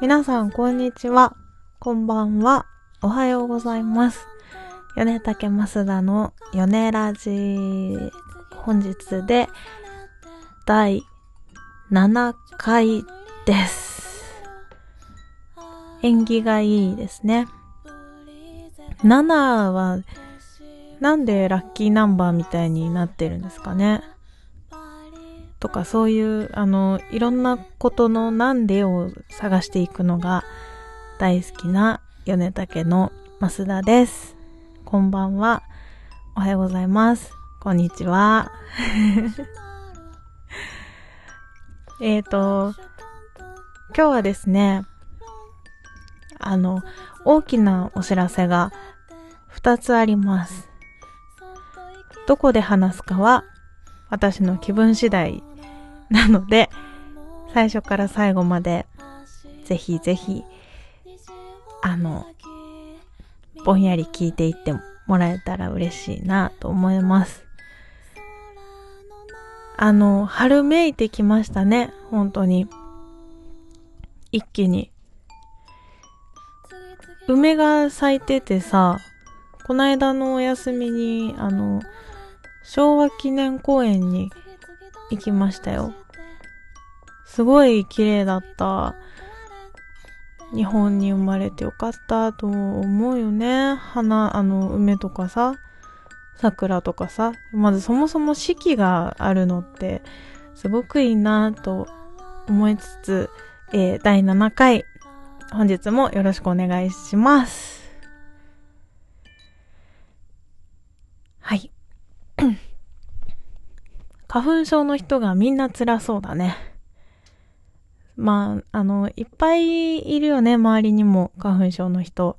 皆さん、こんにちは。こんばんは。おはようございます。米竹増田の米ラジ。本日で第7回です。縁起がいいですね。7はなんでラッキーナンバーみたいになってるんですかね。とかそういう、あの、いろんなことのなんでを探していくのが大好きな米竹の増田です。こんばんは。おはようございます。こんにちは。えっと、今日はですね、あの、大きなお知らせが2つあります。どこで話すかは私の気分次第なので、最初から最後まで、ぜひぜひ、あの、ぼんやり聞いていってもらえたら嬉しいなと思います。あの、春めいてきましたね、本当に。一気に。梅が咲いててさ、この間のお休みに、あの、昭和記念公園に行きましたよ。すごい綺麗だった。日本に生まれてよかったと思うよね。花、あの、梅とかさ、桜とかさ。まずそもそも四季があるのって、すごくいいなと思いつつ、えー、第7回、本日もよろしくお願いします。はい。花粉症の人がみんな辛そうだね。まあ、あの、いっぱいいるよね、周りにも花粉症の人。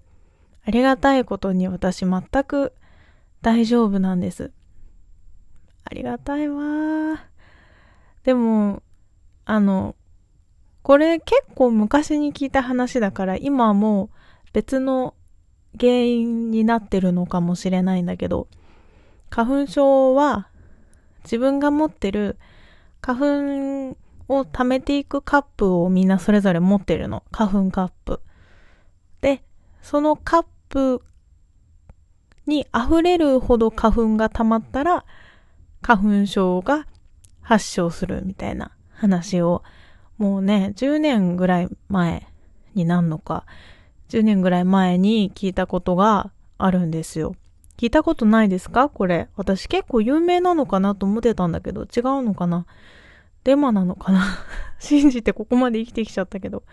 ありがたいことに私全く大丈夫なんです。ありがたいわでも、あの、これ結構昔に聞いた話だから、今はもう別の原因になってるのかもしれないんだけど、花粉症は自分が持ってる花粉を貯めていくカップをみんなそれぞれ持ってるの。花粉カップ。で、そのカップに溢れるほど花粉が溜まったら花粉症が発症するみたいな話をもうね、10年ぐらい前になんのか、10年ぐらい前に聞いたことがあるんですよ。聞いたことないですか？これ。私結構有名なのかなと思ってたんだけど、違うのかな？デマなのかな？信じてここまで生きてきちゃったけど。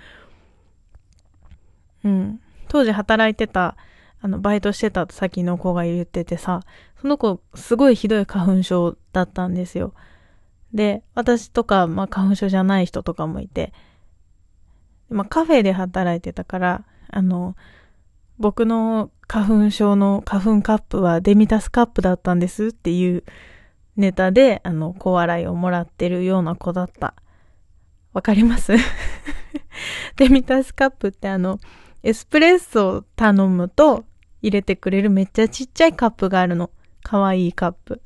うん。当時働いてた、あの、バイトしてた先の子が言っててさ、その子、すごいひどい花粉症だったんですよ。で、私とか、まあ、花粉症じゃない人とかもいて、まあ、カフェで働いてたから、あの、僕の花粉症の花粉カップはデミタスカップだったんですっていうネタで、あの、小笑いをもらってるような子だった。わかります？デミタスカップってあの、エスプレッソを頼むと入れてくれるめっちゃちっちゃいカップがあるの。かわいいカップ。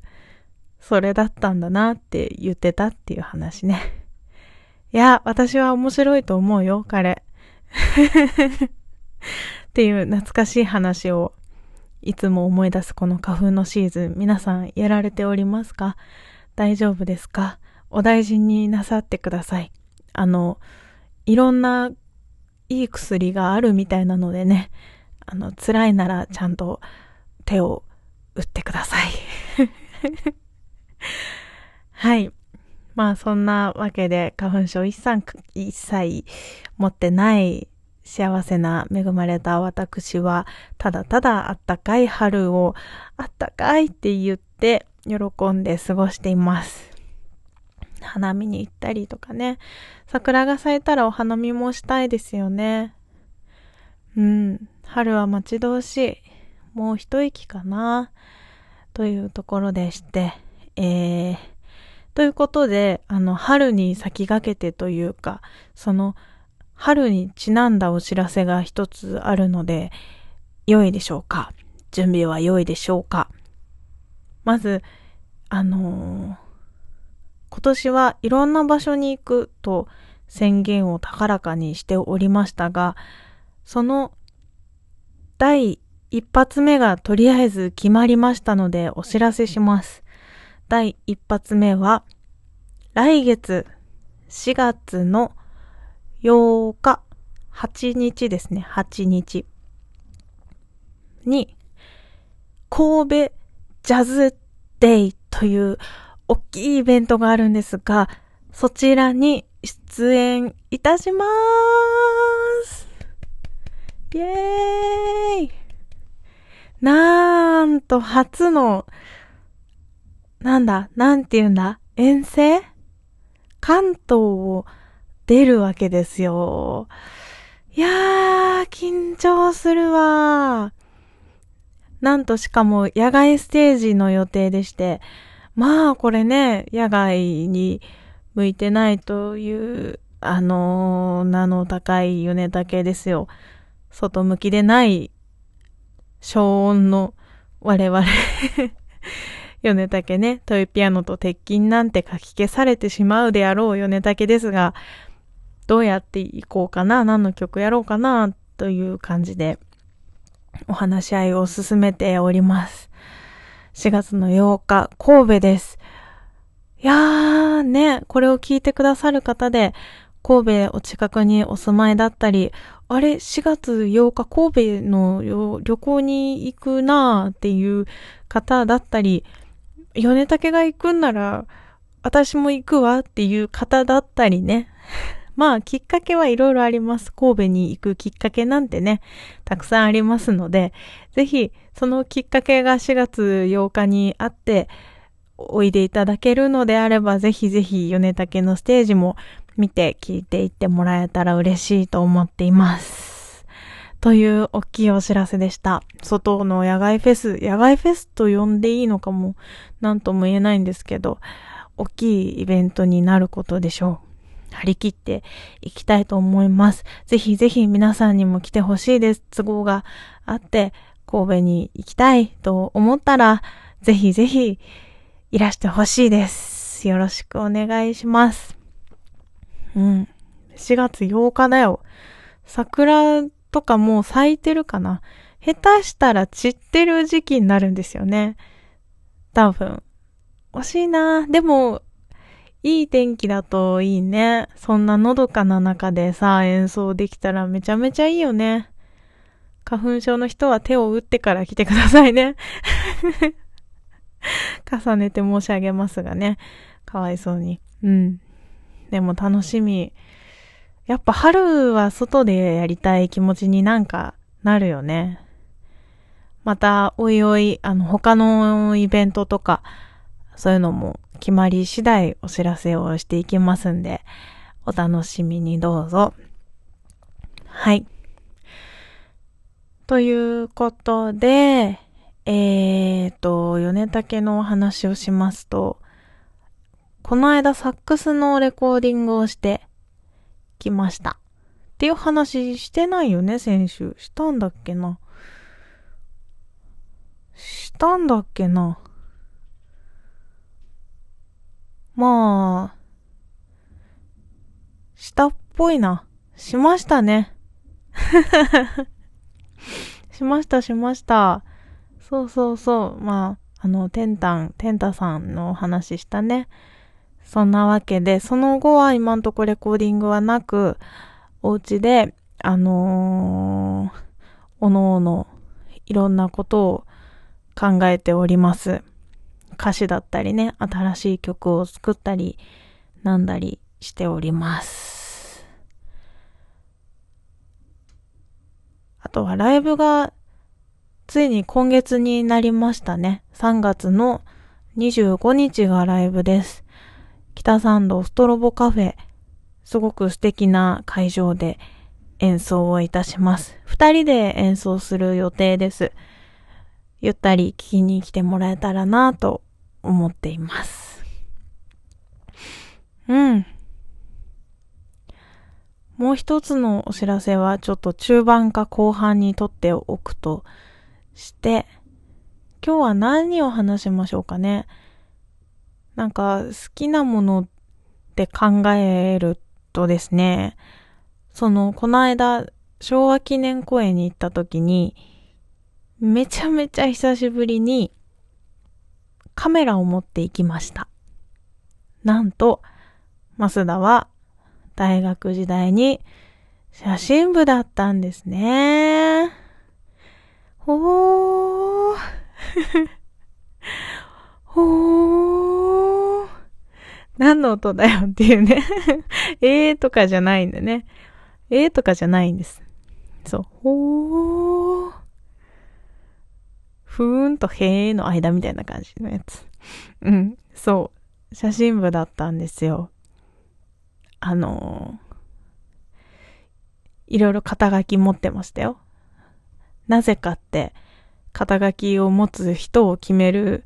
それだったんだなって言ってたっていう話ね。いや、私は面白いと思うよ、彼。っていう懐かしい話をいつも思い出すこの花粉のシーズン、皆さんやられておりますか？大丈夫ですか？お大事になさってください。あの、いろんないい薬があるみたいなのでね、あの、辛いならちゃんと手を打ってください。はい。まあそんなわけで花粉症一切一切持ってない幸せな恵まれた私はただただあったかい春をあったかいって言って喜んで過ごしています。花見に行ったりとかね。桜が咲いたらお花見もしたいですよね。うん。春は待ち遠しい。もう一息かな。というところでして。えー、ということで、あの、春に先駆けてというか、その、春にちなんだお知らせが一つあるので、良いでしょうか？準備は良いでしょうか？まず、あのー今年はいろんな場所に行くと宣言を高らかにしておりましたが、その第一発目がとりあえず決まりましたのでお知らせします。第一発目は、来月4月の8日、8日ですね、8日。に、神戸ジャズデイという大きいイベントがあるんですが、そちらに出演いたしまーす。イェーイ。なんと初の、なんだ、なんて言うんだ、遠征？関東を出るわけですよ。いやー、緊張するわなんとしかも野外ステージの予定でして、まあこれね、野外に向いてないという、あのー、名の高い米竹ですよ。外向きでない消音の我々 米竹ね、トイピアノと鉄筋なんて書き消されてしまうであろう米竹ですが、どうやっていこうかな、何の曲やろうかな、という感じで、お話し合いを進めております。4月の8日、神戸です。いやーね、これを聞いてくださる方で、神戸お近くにお住まいだったり、あれ、4月8日神戸の旅行に行くなーっていう方だったり、米竹が行くんなら、私も行くわっていう方だったりね。まあ、きっかけはいろいろあります。神戸に行くきっかけなんてね、たくさんありますので、ぜひ、そのきっかけが4月8日にあって、おいでいただけるのであれば、ぜひぜひ、米竹のステージも見て聞いていってもらえたら嬉しいと思っています。という大きいお知らせでした。外の野外フェス、野外フェスと呼んでいいのかも、なんとも言えないんですけど、大きいイベントになることでしょう。張り切っていきたいと思います。ぜひぜひ皆さんにも来てほしいです。都合があって、神戸に行きたいと思ったら、ぜひぜひいらしてほしいです。よろしくお願いします。うん。4月8日だよ。桜とかもう咲いてるかな下手したら散ってる時期になるんですよね。多分。惜しいなでも、いい天気だといいね。そんなのどかな中でさ、演奏できたらめちゃめちゃいいよね。花粉症の人は手を打ってから来てくださいね。重ねて申し上げますがね。かわいそうに。うん。でも楽しみ。やっぱ春は外でやりたい気持ちになんかなるよね。また、おいおい、あの、他のイベントとか、そういうのも決まり次第お知らせをしていきますんで、お楽しみにどうぞ。はい。ということで、えーと、米竹のお話をしますと、この間サックスのレコーディングをしてきました。っていう話してないよね、先週。したんだっけな。したんだっけな。まあ、したっぽいな。しましたね。しました、しました。そうそうそう。まあ、あの、テンタン、テンタさんのお話したね。そんなわけで、その後は今んとこレコーディングはなく、お家で、あのー、おのおの、いろんなことを考えております。歌詞だったりね、新しい曲を作ったり、なんだりしております。あとはライブが、ついに今月になりましたね。3月の25日がライブです。北参道ストロボカフェ、すごく素敵な会場で演奏をいたします。二人で演奏する予定です。ゆったり聞きに来てもらえたらなと思っています。うん。もう一つのお知らせはちょっと中盤か後半にとっておくとして、今日は何を話しましょうかね。なんか好きなものって考えるとですね、その、この間、昭和記念公園に行った時に、めちゃめちゃ久しぶりにカメラを持って行きました。なんと、増田は大学時代に写真部だったんですね。ほー。ほー。何の音だよっていうね えーとかじゃないんだね。えーとかじゃないんです。そう。ほー。ふーんとへーの間みたいな感じのやつ。うん。そう。写真部だったんですよ。あのー、いろいろ肩書き持ってましたよ。なぜかって、肩書きを持つ人を決める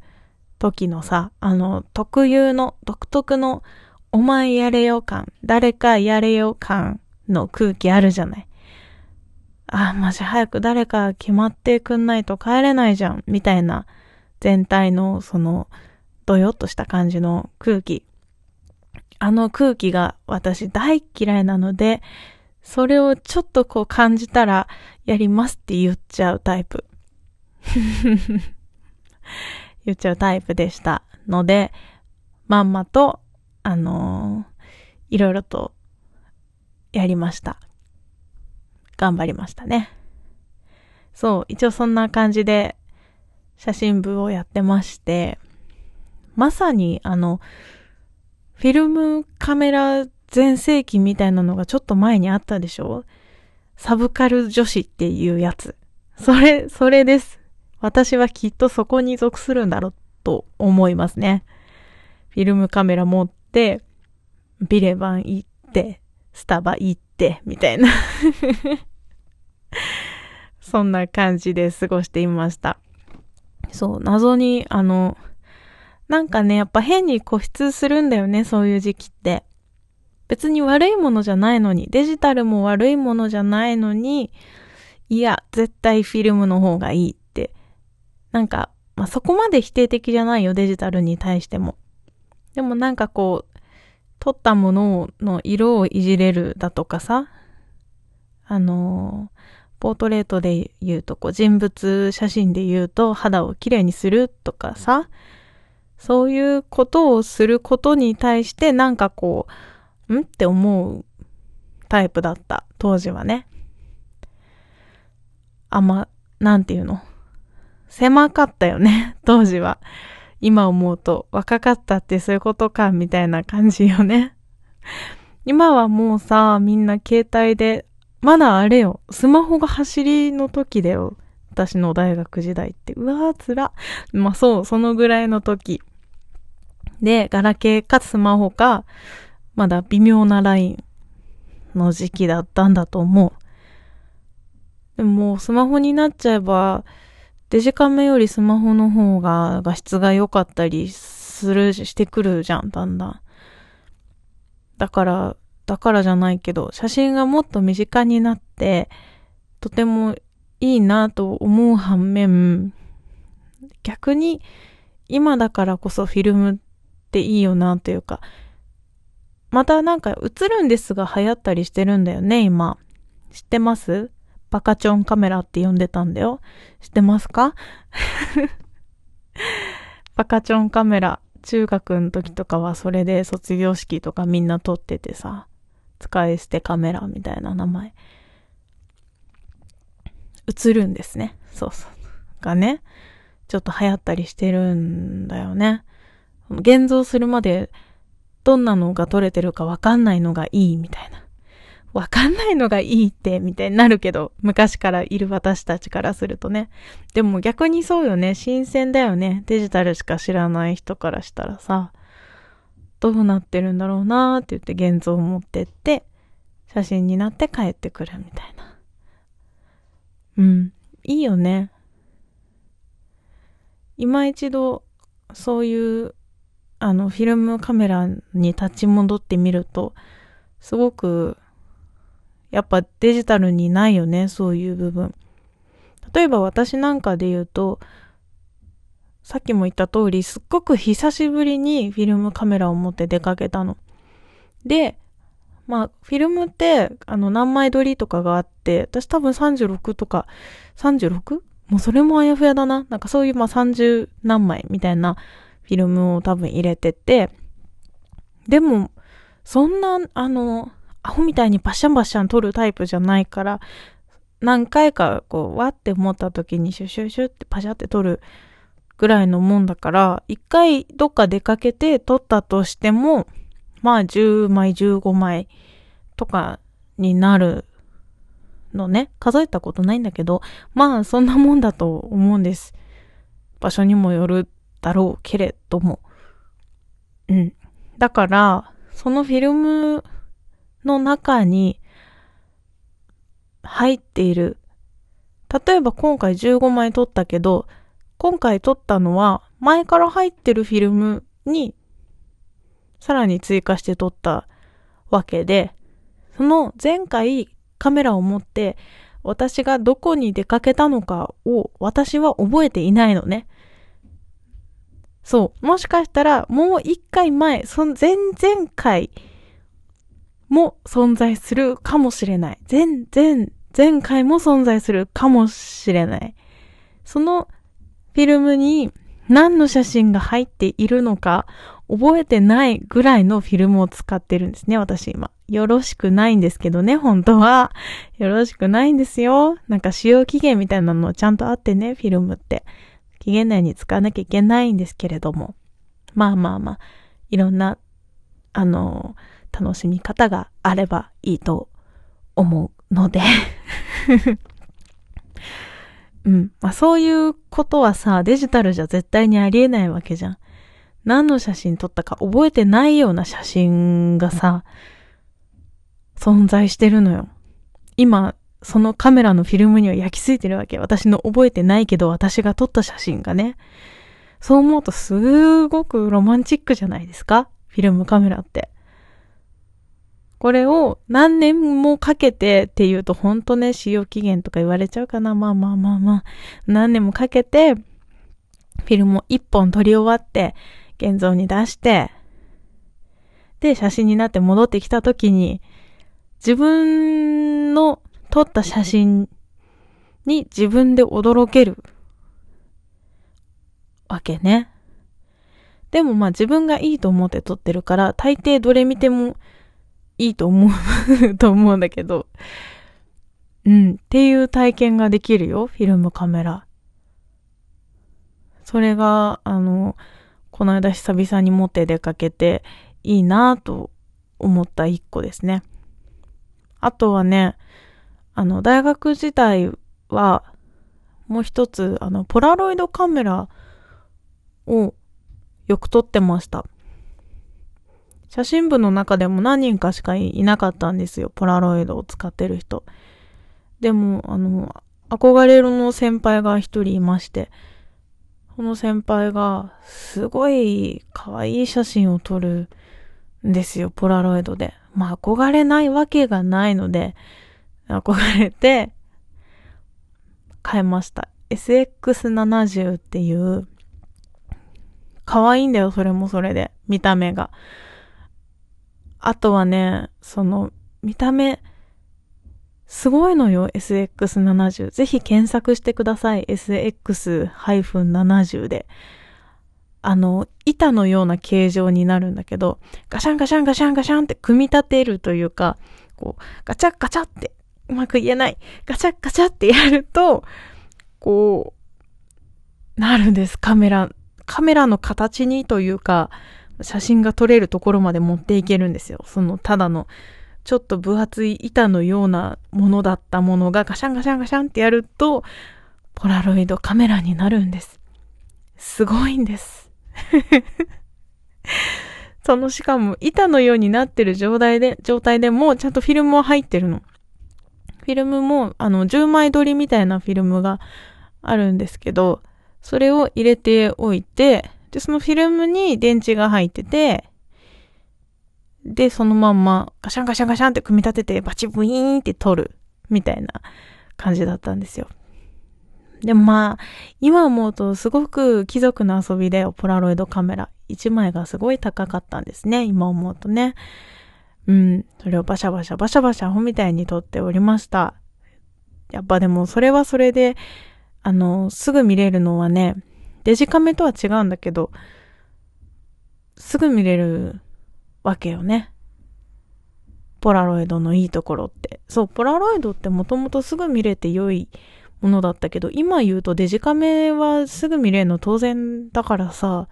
時のさ、あの、特有の、独特の、お前やれよ感、誰かやれよ感の空気あるじゃない。あ、マジ早く誰か決まってくんないと帰れないじゃん、みたいな全体のその、どよっとした感じの空気。あの空気が私大嫌いなので、それをちょっとこう感じたらやりますって言っちゃうタイプ。言っちゃうタイプでしたので、まんまと、あのー、いろいろとやりました。頑張りましたね。そう、一応そんな感じで写真部をやってまして、まさにあの、フィルムカメラ全盛期みたいなのがちょっと前にあったでしょ？サブカル女子っていうやつ。それ、それです。私はきっとそこに属するんだろうと思いますね。フィルムカメラ持って、ビレバン行って、スタバ行って、みたいな そんな感じで過ごしていました。そう、謎に、あの、なんかね、やっぱ変に固執するんだよね、そういう時期って。別に悪いものじゃないのに、デジタルも悪いものじゃないのに、いや、絶対フィルムの方がいいって。なんか、まあ、そこまで否定的じゃないよ、デジタルに対しても。でもなんかこう、撮ったものの色をいじれるだとかさ、あのポートレートで言うと、こう人物写真で言うと肌をきれいにするとかさ、そういうことをすることに対してなんかこう、んって思うタイプだった、当時はね。あんま、なんていうの。狭かったよね、当時は。今思うと若かったってそういうことか、みたいな感じよね。今はもうさ、みんな携帯でまだあれよ、スマホが走りの時だよ。私の大学時代って。うわー、つら。まあそう、そのぐらいの時。で、ガラケーかスマホか、まだ微妙なラインの時期だったんだと思う。でもスマホになっちゃえば、デジカメよりスマホの方が画質が良かったりする、してくるじゃん、だんだん。だから、だからじゃないけど、写真がもっと身近になって、とてもいいなと思う反面、逆に今だからこそフィルムっていいよなというか、またなんか映るんですが流行ったりしてるんだよね、今。知ってます？バカチョンカメラって呼んでたんだよ。知ってますか？バカチョンカメラ。中学の時とかはそれで卒業式とかみんな撮っててさ。使い捨てカメラみたいな名前。映るんですね。そうそう。がね、ちょっと流行ったりしてるんだよね。現像するまでどんなのが撮れてるかわかんないのがいいみたいな。わかんないのがいいって、みたいになるけど、昔からいる私たちからするとね。でも逆にそうよね。新鮮だよね。デジタルしか知らない人からしたらさ。どうなってるんだろうなーって言って現像を持ってって、写真になって帰ってくるみたいな。うん。いいよね。今一度、そういう、あの、フィルムカメラに立ち戻ってみると、すごく、やっぱデジタルにないよね、そういう部分。例えば私なんかで言うと、さっきも言った通り、すっごく久しぶりにフィルムカメラを持って出かけたの。で、まあ、フィルムって、あの、何枚撮りとかがあって、私多分36とか、36? もうそれもあやふやだな。なんかそういう、まあ、30何枚みたいなフィルムを多分入れてて、でも、そんな、あの、アホみたいにバシャンバシャン撮るタイプじゃないから、何回かこう、わって思った時にシュシュシュってパシャって撮るぐらいのもんだから、一回どっか出かけて撮ったとしても、まあ10枚、15枚とかになるのね。数えたことないんだけど、まあそんなもんだと思うんです。場所にもよるだろうけれども。うん。だから、そのフィルムの中に入っている。例えば今回15枚撮ったけど、今回撮ったのは前から入ってるフィルムにさらに追加して撮ったわけで、その前回カメラを持って私がどこに出かけたのかを私は覚えていないのね。そう。もしかしたらもう一回前、その前々回も存在するかもしれない。前、前、前回も存在するかもしれない。そのフィルムに何の写真が入っているのか覚えてないぐらいのフィルムを使ってるんですね、私今。よろしくないんですけどね、本当は。よろしくないんですよ。なんか使用期限みたいなのちゃんとあってね、フィルムって。期限内に使わなきゃいけないんですけれども。まあまあまあ、いろんな、あの、楽しみ方があればいいと思うので うん。まあそういうことはさ、デジタルじゃ絶対にありえないわけじゃん。何の写真撮ったか覚えてないような写真がさ、存在してるのよ。今、そのカメラのフィルムには焼き付いてるわけ。私の覚えてないけど私が撮った写真がね。そう思うとすごくロマンチックじゃないですか？フィルムカメラって。これを何年もかけてっていうとほんとね、使用期限とか言われちゃうかな。まあまあまあまあ。何年もかけて、フィルムを一本撮り終わって、現像に出して、で、写真になって戻ってきた時に、自分の撮った写真に自分で驚けるわけね。でもまあ自分がいいと思って撮ってるから、大抵どれ見てもいいと思うと思うんだけど、うん、っていう体験ができるよ、フィルムカメラ。それが、あの、この間久々に持って出かけていいなぁと思った一個ですね。あとはね、あの、大学時代は、もう一つ、あの、ポラロイドカメラをよく撮ってました。写真部の中でも何人かしかいなかったんですよ。ポラロイドを使ってる人。でも、あの、憧れるの先輩が一人いまして、この先輩がすごい可愛い写真を撮るんですよ、ポラロイドで。まあ憧れないわけがないので、憧れて買いました。SX70 っていう、可愛いんだよ、それもそれで。見た目が。あとはね、その、見た目、すごいのよ、SX70。ぜひ検索してください。SX-70 で。あの、板のような形状になるんだけど、ガシャンガシャンガシャンガシャンって組み立てるというか、こう、ガチャガチャって、うまく言えない。ガチャガチャってやると、こう、なるんです、カメラ。カメラの形にというか、写真が撮れるところまで持っていけるんですよ。その、ただのちょっと分厚い板のようなものだったものがガシャンガシャンガシャンってやると、ポラロイドカメラになるんです。すごいんです。そのしかも板のようになってる状態で、状態でもちゃんとフィルムは入ってるの。フィルムも、あの、10枚撮りみたいなフィルムがあるんですけど、それを入れておいて、で、そのフィルムに電池が入ってて、で、そのまんまガシャンガシャンガシャンって組み立ててバチブイーンって撮るみたいな感じだったんですよ。でもまあ、今思うとすごく貴族の遊びでポラロイドカメラ1枚がすごい高かったんですね。今思うとね。うん、それをバシャバシャバシャバシャホみたいに撮っておりました。やっぱでもそれはそれで、あの、すぐ見れるのはね、デジカメとは違うんだけど、すぐ見れるわけよね。ポラロイドのいいところって。そう、ポラロイドってもともとすぐ見れて良いものだったけど、今言うとデジカメはすぐ見れるの当然だからさ、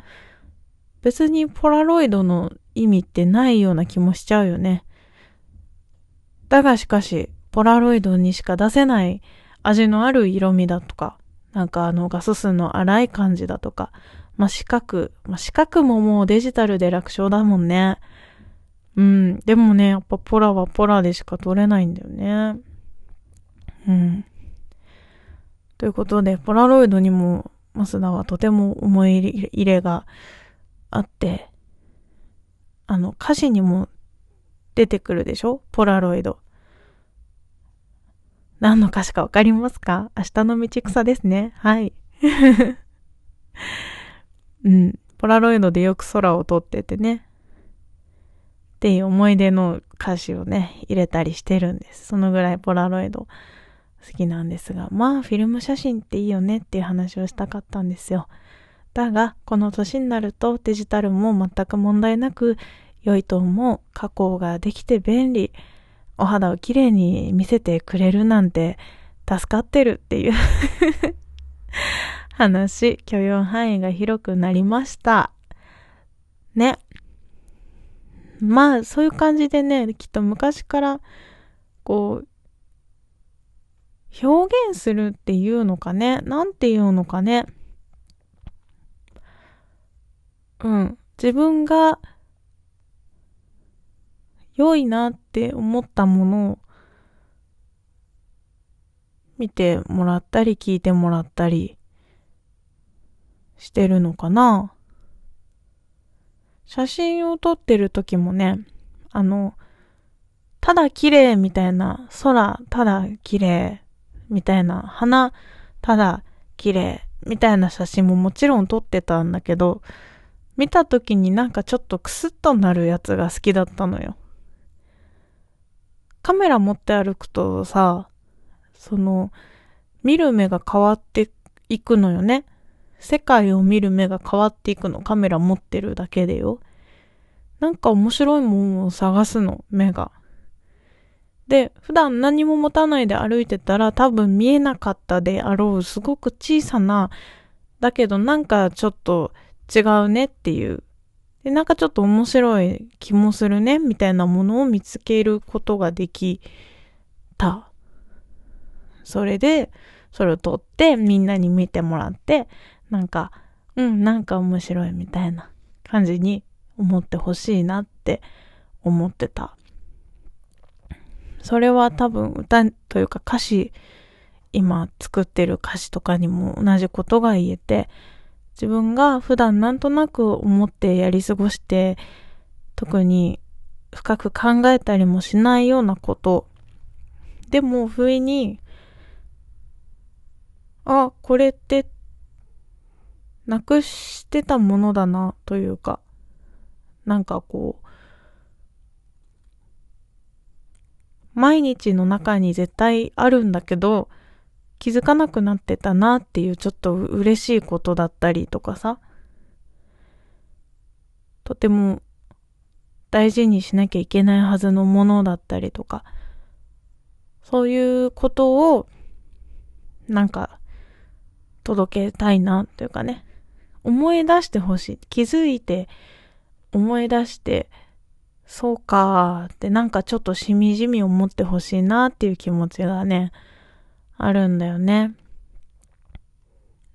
別にポラロイドの意味ってないような気もしちゃうよね。だがしかし、ポラロイドにしか出せない味のある色味だとか、なんかあのガス数の荒い感じだとか、まあ、四角、まあ、四角ももうデジタルで楽勝だもんね。うん。でもね、やっぱポラはポラでしか撮れないんだよね。うん。ということで、ポラロイドにも、マスダはとても思い入れがあって、あの、歌詞にも出てくるでしょ？ポラロイド。何の歌詞かわかりますか？明日の道草ですね。はい。うん。ポラロイドでよく空を撮っててね。っていう思い出の歌詞をね、入れたりしてるんです。そのぐらいポラロイド好きなんですが、まあフィルム写真っていいよねっていう話をしたかったんですよ。だが、この年になるとデジタルも全く問題なく良いと思う。加工ができて便利。お肌をきれいに見せてくれるなんて助かってるっていう 話、許容範囲が広くなりました。ね。まあ、そういう感じでね、きっと昔から、こう、表現するっていうのかね、なんていうのかね。うん。自分が良いなって思ったものを見てもらったり聞いてもらったりしてるのかな写真を撮ってる時もね、あの、ただ綺麗みたいな、空ただ綺麗みたいな、花ただ綺麗みたいな写真ももちろん撮ってたんだけど、見た時になんかちょっとクスッとなるやつが好きだったのよ。カメラ持って歩くとさ、その、見る目が変わっていくのよね。世界を見る目が変わっていくの。カメラ持ってるだけでよ。なんか面白いもんを探すの、目が。で、普段何も持たないで歩いてたら多分見えなかったであろう、すごく小さな、だけどなんかちょっと違うねっていう。で、なんかちょっと面白い気もするね、みたいなものを見つけることができた。それで、それを撮ってみんなに見てもらって、なんか、うん、なんか面白いみたいな感じに思ってほしいなって思ってた。それは多分歌というか歌詞、今作ってる歌詞とかにも同じことが言えて、自分が普段なんとなく思ってやり過ごして、特に深く考えたりもしないようなこと。でも、不意に、あ、これって、なくしてたものだな、というか、なんかこう、毎日の中に絶対あるんだけど、気づかなくなってたなっていうちょっと嬉しいことだったりとかさ、とても大事にしなきゃいけないはずのものだったりとか、そういうことをなんか届けたいなというかね、思い出してほしい。気づいて思い出して、そうかーってなんかちょっとしみじみ思ってほしいなっていう気持ちがね、あるんだよね。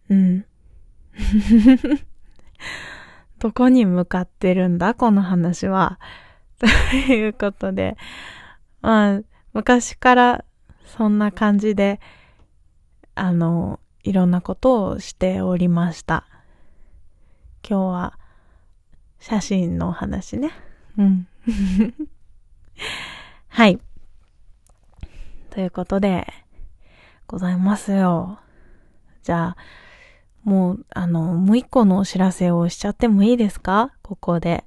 うん。どこに向かってるんだこの話は。ということで、まあ、昔からそんな感じで、あの、いろんなことをしておりました。今日は写真の話ね。うん。はい。ということで、ございますよ。じゃあ、もう、あの、もう一個のお知らせをしちゃってもいいですか？ここで。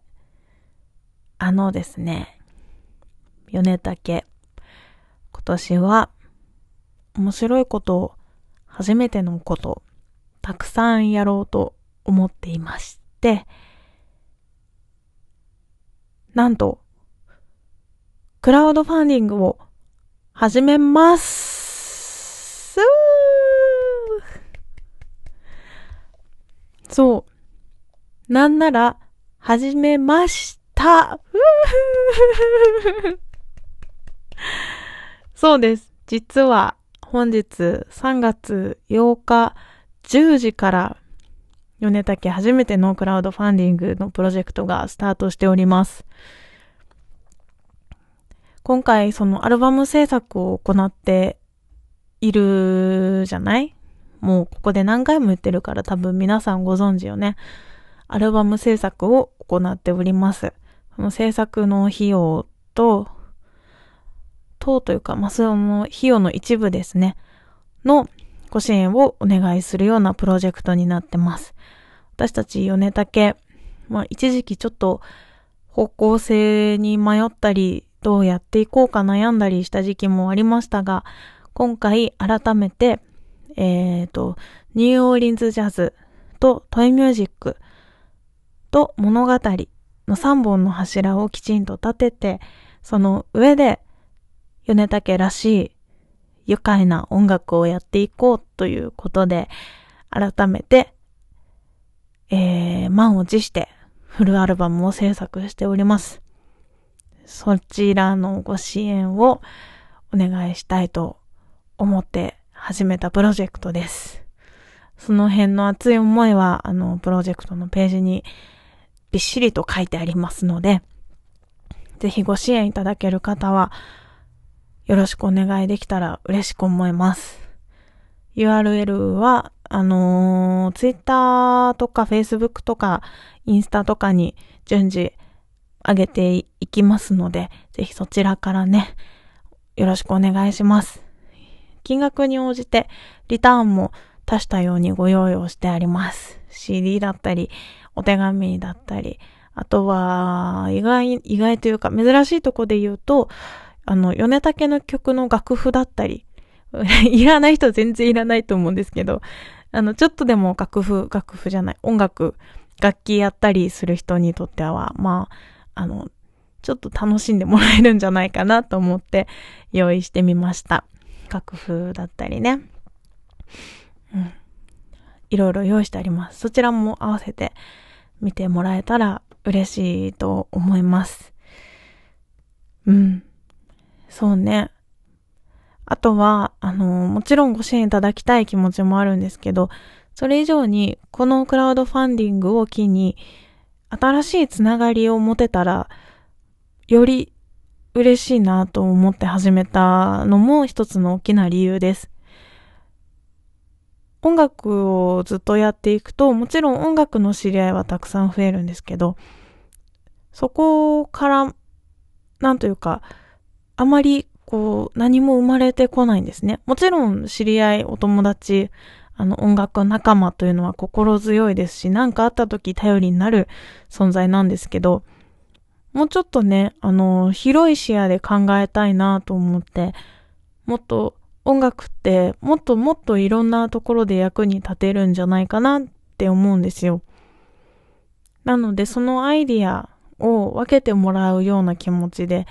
あのですね、米竹。今年は面白いことを、初めてのことたくさんやろうと思っていまして、なんと、クラウドファンディングを始めますそう。なんなら、始めました そうです。実は、本日3月8日10時から米竹初めてのクラウドファンディングのプロジェクトがスタートしております。今回そのアルバム制作を行っているじゃない？もうここで何回も言ってるから多分皆さんご存知よね。アルバム制作を行っております。その制作の費用と、等というか、まあ、その費用の一部ですね、のご支援をお願いするようなプロジェクトになってます。私たち米竹、まあ、一時期ちょっと方向性に迷ったり、どうやっていこうか悩んだりした時期もありましたが、今回改めて、えっ、ー、と、ニューオーリンズジャズとトイミュージックと物語の3本の柱をきちんと立てて、その上で米竹らしい愉快な音楽をやっていこうということで、改めてえー、満を持してフルアルバムを制作しております。そちらのご支援をお願いしたいと思って始めたプロジェクトです。その辺の熱い思いは、あの、プロジェクトのページにびっしりと書いてありますので、ぜひご支援いただける方は、よろしくお願いできたら嬉しく思います。URL は、あのー、Twitter とか Facebook とかインスタとかに順次上げていきますので、ぜひそちらからね、よろしくお願いします。金額に応じてリターンも多種多様にご用意をしてあります。CD だったり、お手紙だったり、あとは、意外、意外というか珍しいとこで言うと、あの、米竹の曲の楽譜だったり、いらない人全然いらないと思うんですけど、あの、ちょっとでも楽譜、楽譜じゃない、音楽、楽器やったりする人にとっては、まあ、あの、ちょっと楽しんでもらえるんじゃないかなと思って用意してみました。楽譜だったりね。うん。いろいろ用意してあります。そちらも合わせて見てもらえたら嬉しいと思います。うん。そうね。あとは、あの、もちろんご支援いただきたい気持ちもあるんですけど、それ以上に、このクラウドファンディングを機に、新しいつながりを持てたら、より嬉しいなと思って始めたのも一つの大きな理由です。音楽をずっとやっていくと、もちろん音楽の知り合いはたくさん増えるんですけど、そこから、なんというか、あまりこう、何も生まれてこないんですね。もちろん、知り合い、お友達、あの、音楽仲間というのは心強いですし、何かあった時頼りになる存在なんですけど、もうちょっとね、あの、広い視野で考えたいなと思って、もっと音楽ってもっともっといろんなところで役に立てるんじゃないかなって思うんですよ。なのでそのアイディアを分けてもらうような気持ちで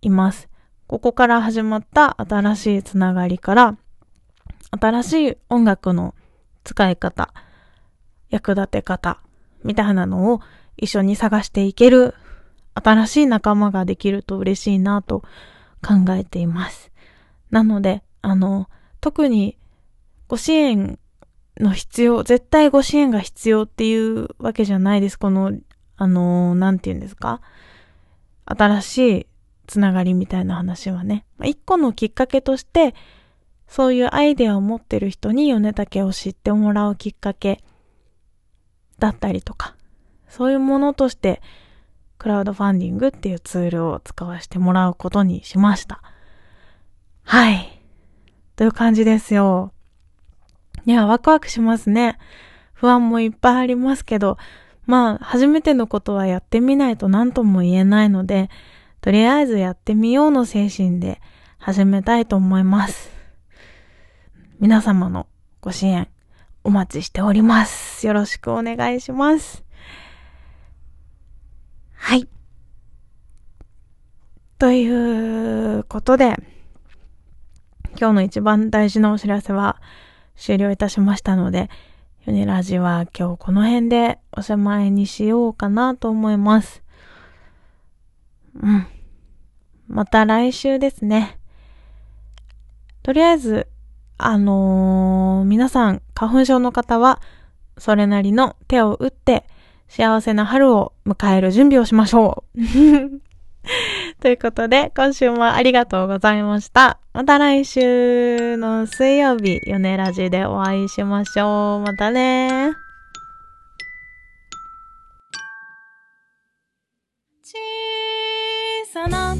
います。ここから始まった新しいつながりから、新しい音楽の使い方、役立て方、みたいなのを一緒に探していける新しい仲間ができると嬉しいなと考えています。なので、あの、特にご支援の必要、絶対ご支援が必要っていうわけじゃないです。この、あの、なんて言うんですか？新しいつながりみたいな話はね、一個のきっかけとして、そういうアイデアを持ってる人に米竹を知ってもらうきっかけだったりとか、そういうものとして、クラウドファンディングっていうツールを使わせてもらうことにしました。はい。という感じですよ。いや、ワクワクしますね。不安もいっぱいありますけど、まあ、初めてのことはやってみないと何とも言えないので、とりあえずやってみようの精神で始めたいと思います。皆様のご支援お待ちしております。よろしくお願いします。はい。ということで、今日の一番大事なお知らせは終了いたしましたので、ヨネラジは今日この辺でおしまいにしようかなと思います。うん。また来週ですね。とりあえず、あのー、皆さん、花粉症の方は、それなりの手を打って、幸せな春を迎える準備をしましょう。ということで、今週もありがとうございました。また来週の水曜日、ヨネラジでお会いしましょう。またね小さな